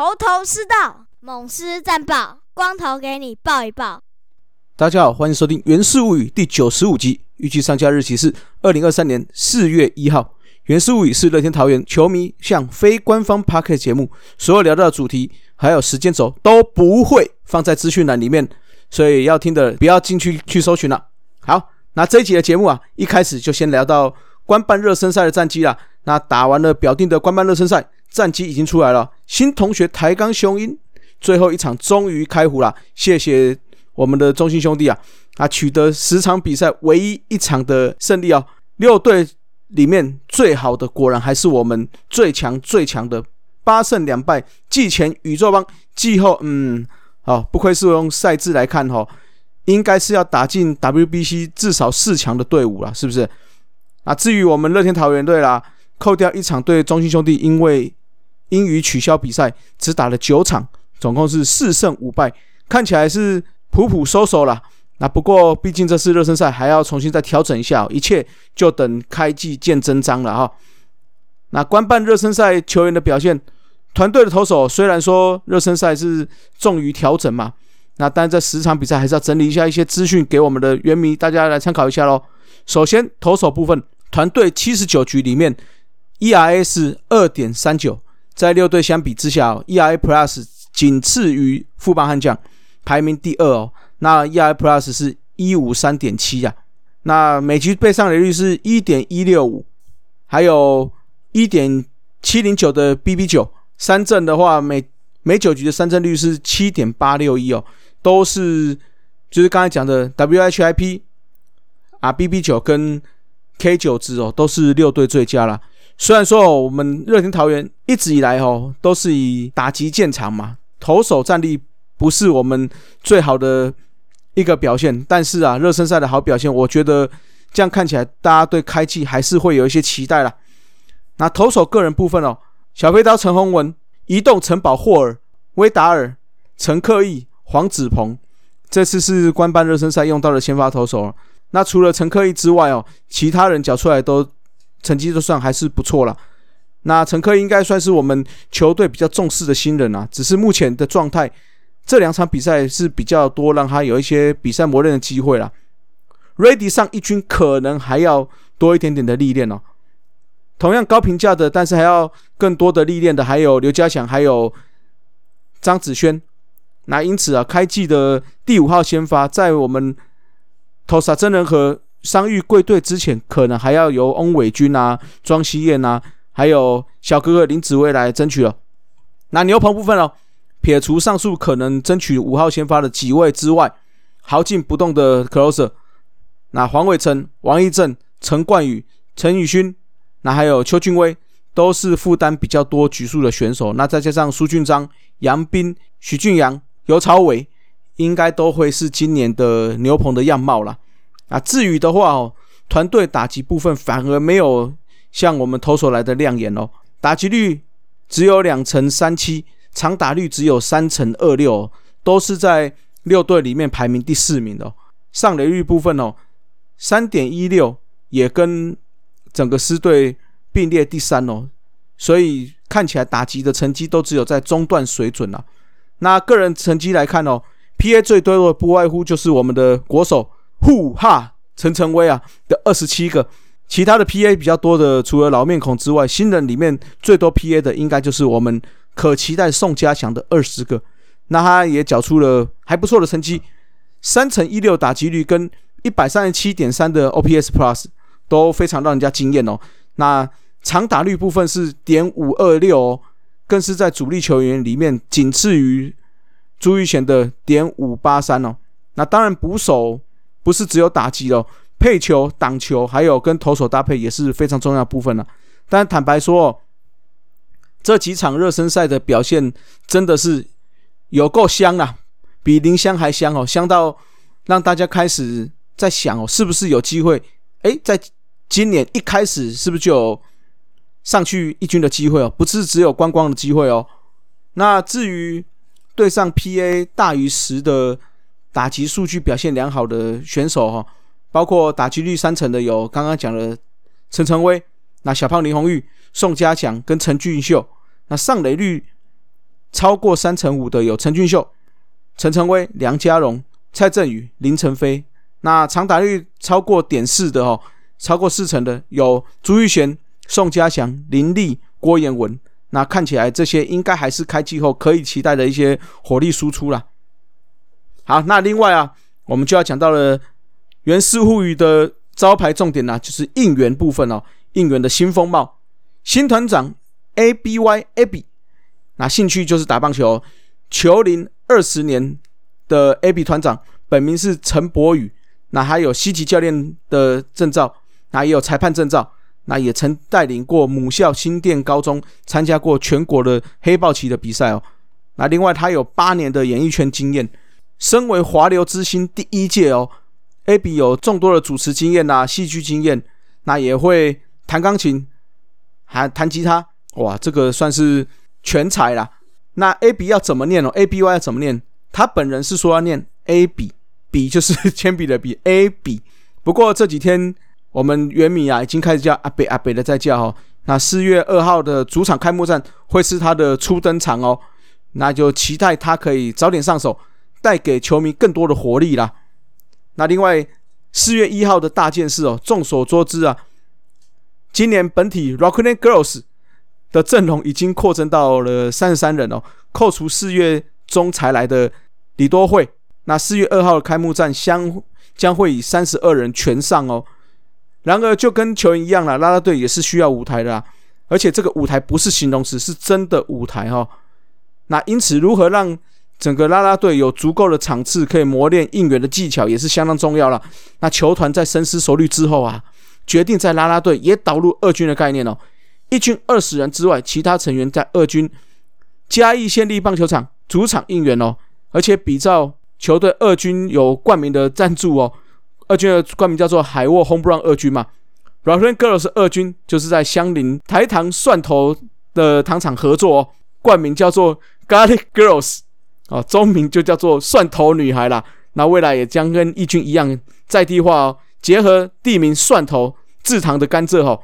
头头是道，猛狮战报，光头给你报一报。大家好，欢迎收听《源氏物语》第九十五集，预计上架日期是二零二三年四月一号。《源氏物语》是乐天桃园球迷向非官方 p a r k 节目，所有聊到的主题还有时间轴都不会放在资讯栏里面，所以要听的不要进去去搜寻了。好，那这一集的节目啊，一开始就先聊到官办热身赛的战绩啦。那打完了表定的官办热身赛。战绩已经出来了，新同学抬杠雄鹰，最后一场终于开胡了。谢谢我们的中心兄弟啊，啊取得十场比赛唯一一场的胜利哦。六队里面最好的果然还是我们最强最强的八胜两败，季前宇宙帮，季后嗯好，不愧是用赛制来看哈，应该是要打进 WBC 至少四强的队伍了，是不是？啊，至于我们乐天桃园队啦，扣掉一场对中心兄弟，因为因于取消比赛，只打了九场，总共是四胜五败，看起来是普普收手了。那不过，毕竟这次热身赛还要重新再调整一下，一切就等开季见真章了哈。那官办热身赛球员的表现，团队的投手虽然说热身赛是重于调整嘛，那但这十场比赛还是要整理一下一些资讯给我们的原迷大家来参考一下喽。首先，投手部分，团队七十九局里面，ERA 是二点三九。在六队相比之下，ERA Plus 仅次于富邦悍将，排名第二哦。那 ERA Plus 是一五三点七呀。那每局被上垒率是一点一六五，还有一点七零九的 BB 九。三振的话，每每九局的三振率是七点八六一哦，都是就是刚才讲的 WHIP 啊，BB 九跟 K 九值哦，都是六队最佳了。虽然说我们热天桃园一直以来哦都是以打击见长嘛，投手战力不是我们最好的一个表现，但是啊热身赛的好表现，我觉得这样看起来大家对开季还是会有一些期待啦。那投手个人部分哦，小飞刀陈宏文、移动城堡霍尔、威达尔、陈克义、黄子鹏，这次是官办热身赛用到的先发投手。那除了陈克义之外哦，其他人缴出来都。成绩都算还是不错了。那陈科应该算是我们球队比较重视的新人啊，只是目前的状态，这两场比赛是比较多让他有一些比赛磨练的机会了。Ready 上一军可能还要多一点点的历练哦。同样高评价的，但是还要更多的历练的，还有刘家祥，还有张子轩。那因此啊，开季的第五号先发，在我们投萨真人和。伤愈归队之前，可能还要由翁伟军啊、庄希燕啊，还有小哥哥林子威来争取了。那牛棚部分哦，撇除上述可能争取五号先发的几位之外，豪进不动的 closer，那黄伟成、王义正、陈冠宇、陈宇勋，那还有邱俊威，都是负担比较多局数的选手。那再加上苏俊章、杨斌、许俊阳、尤朝伟，应该都会是今年的牛棚的样貌了。啊，至于的话哦，团队打击部分反而没有像我们投手来的亮眼哦，打击率只有两成三七，长打率只有三成二六，都是在六队里面排名第四名的。上垒率部分哦，三点一六也跟整个师队并列第三哦，所以看起来打击的成绩都只有在中段水准了。那个人成绩来看哦，PA 最多的不外乎就是我们的国手。呼哈陈诚威啊的二十七个，其他的 PA 比较多的，除了老面孔之外，新人里面最多 PA 的应该就是我们可期待宋家祥的二十个。那他也缴出了还不错的成绩，三乘一六打击率跟一百三十七点三的 OPS Plus 都非常让人家惊艳哦。那长打率部分是点五二六，更是在主力球员里面仅次于朱玉贤的点五八三哦。那当然捕手。不是只有打击哦，配球、挡球，还有跟投手搭配也是非常重要部分了。但坦白说，这几场热身赛的表现真的是有够香啊，比林香还香哦，香到让大家开始在想哦，是不是有机会？哎，在今年一开始是不是就有上去一军的机会哦？不是只有观光的机会哦。那至于对上 PA 大于十的。打击数据表现良好的选手哈，包括打击率三成的有刚刚讲的陈晨威，那小胖林红玉、宋家强跟陈俊秀，那上垒率超过三成五的有陈俊秀、陈晨威、梁家荣、蔡振宇、林晨飞。那长打率超过点四的哦，超过四成的有朱玉贤、宋家祥、林立、郭彦文。那看起来这些应该还是开季后可以期待的一些火力输出啦。好，那另外啊，我们就要讲到了原氏物语的招牌重点啦，就是应援部分哦，应援的新风貌，新团长 A B Y A B，那兴趣就是打棒球，球龄二十年的 A B 团长，本名是陈博宇，那还有西级教练的证照，那也有裁判证照。那也曾带领过母校新店高中参加过全国的黑豹旗的比赛哦。那另外他有八年的演艺圈经验，身为华流之星第一届哦，AB 有众多的主持经验呐，戏剧经验，那也会弹钢琴，还弹吉他，哇，这个算是全才啦。那 AB 要怎么念哦？ABY 要怎么念？他本人是说要念 AB，笔就是 铅笔的笔，AB。不过这几天。我们原米啊，已经开始叫阿北阿北的在叫哦。那四月二号的主场开幕战会是他的初登场哦，那就期待他可以早点上手，带给球迷更多的活力啦。那另外四月一号的大件事哦，众所周知啊，今年本体 Rockland Girls 的阵容已经扩增到了三十三人哦，扣除四月中才来的李多惠，那四月二号的开幕战相将会以三十二人全上哦。然而，就跟球员一样啦，啦啦队也是需要舞台的，而且这个舞台不是形容词，是真的舞台哈。那因此，如何让整个啦啦队有足够的场次可以磨练应援的技巧，也是相当重要了。那球团在深思熟虑之后啊，决定在啦啦队也导入二军的概念哦。一军二十人之外，其他成员在二军嘉义县立棒球场主场应援哦，而且比照球队二军有冠名的赞助哦。二军的冠名叫做海沃 Home Run 二军嘛，Rockland Girls 二军就是在相邻台糖蒜头的糖厂合作哦，冠名叫做 Garlic Girls 哦，中名就叫做蒜头女孩啦。那未来也将跟一军一样在地化哦，结合地名蒜头制糖的甘蔗哈，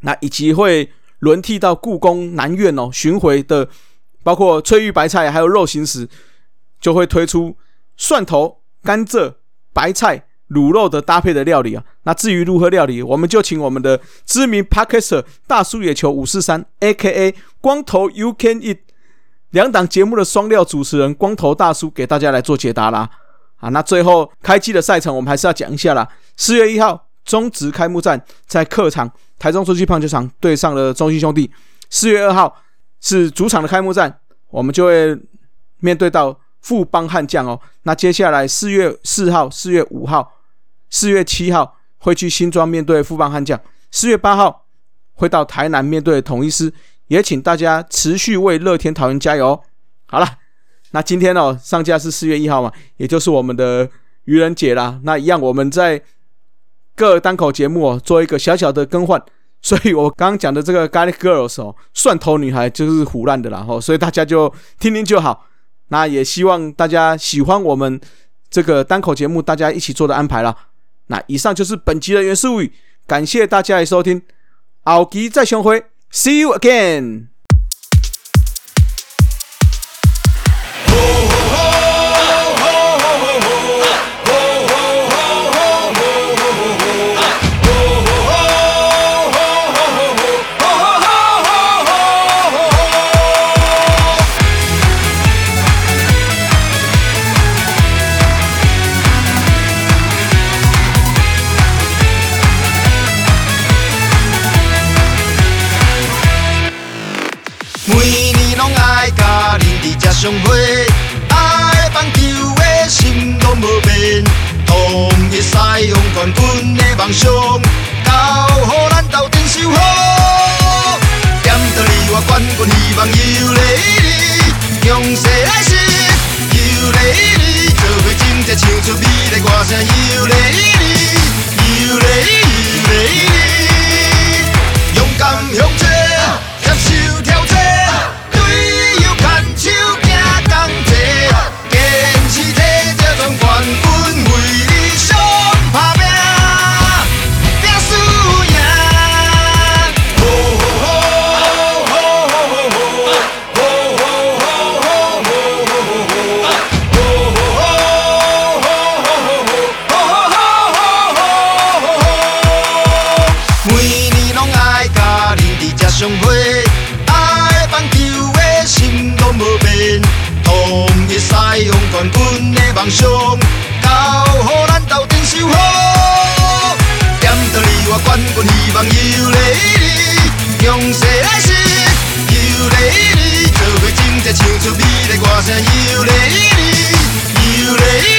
那以及会轮替到故宫南院哦巡回的，包括翠玉白菜还有肉形石，就会推出蒜头甘蔗白菜。卤肉的搭配的料理啊，那至于如何料理，我们就请我们的知名 Parker 大叔野球五四三 A.K.A 光头 You Can Eat 两档节目的双料主持人光头大叔给大家来做解答啦。啊，那最后开机的赛程我们还是要讲一下啦。四月一号中职开幕战在客场台中洲际棒球场对上了中信兄弟。四月二号是主场的开幕战，我们就会面对到富邦悍将哦。那接下来四月四号、四月五号。四月七号会去新庄面对富邦悍将，四月八号会到台南面对统一师，也请大家持续为乐天桃园加油。好了，那今天哦上架是四月一号嘛，也就是我们的愚人节啦。那一样我们在各单口节目哦做一个小小的更换，所以我刚刚讲的这个 Garlic Girls 哦蒜头女孩就是胡乱的啦吼，所以大家就听听就好。那也希望大家喜欢我们这个单口节目，大家一起做的安排啦。那以上就是本集的原始语，感谢大家的收听，奥吉再相会，See you again。上会，爱棒球的心拢无变，统一西勇冠军的梦想，交乎咱斗阵收护。点到你，我冠军希望由你。熱晒用乾官呢 bằng sông Cao hô lăn tàu tiếng siêu hô. Đem tờ lì hoa quân còn hì bằng yêu lấy đi. Nhông sẽ lấy xí Yêu lấy đi. Trở về chim sẽ chiều cho bi Đại quả sẽ yêu lấy đi. Yêu lấy đi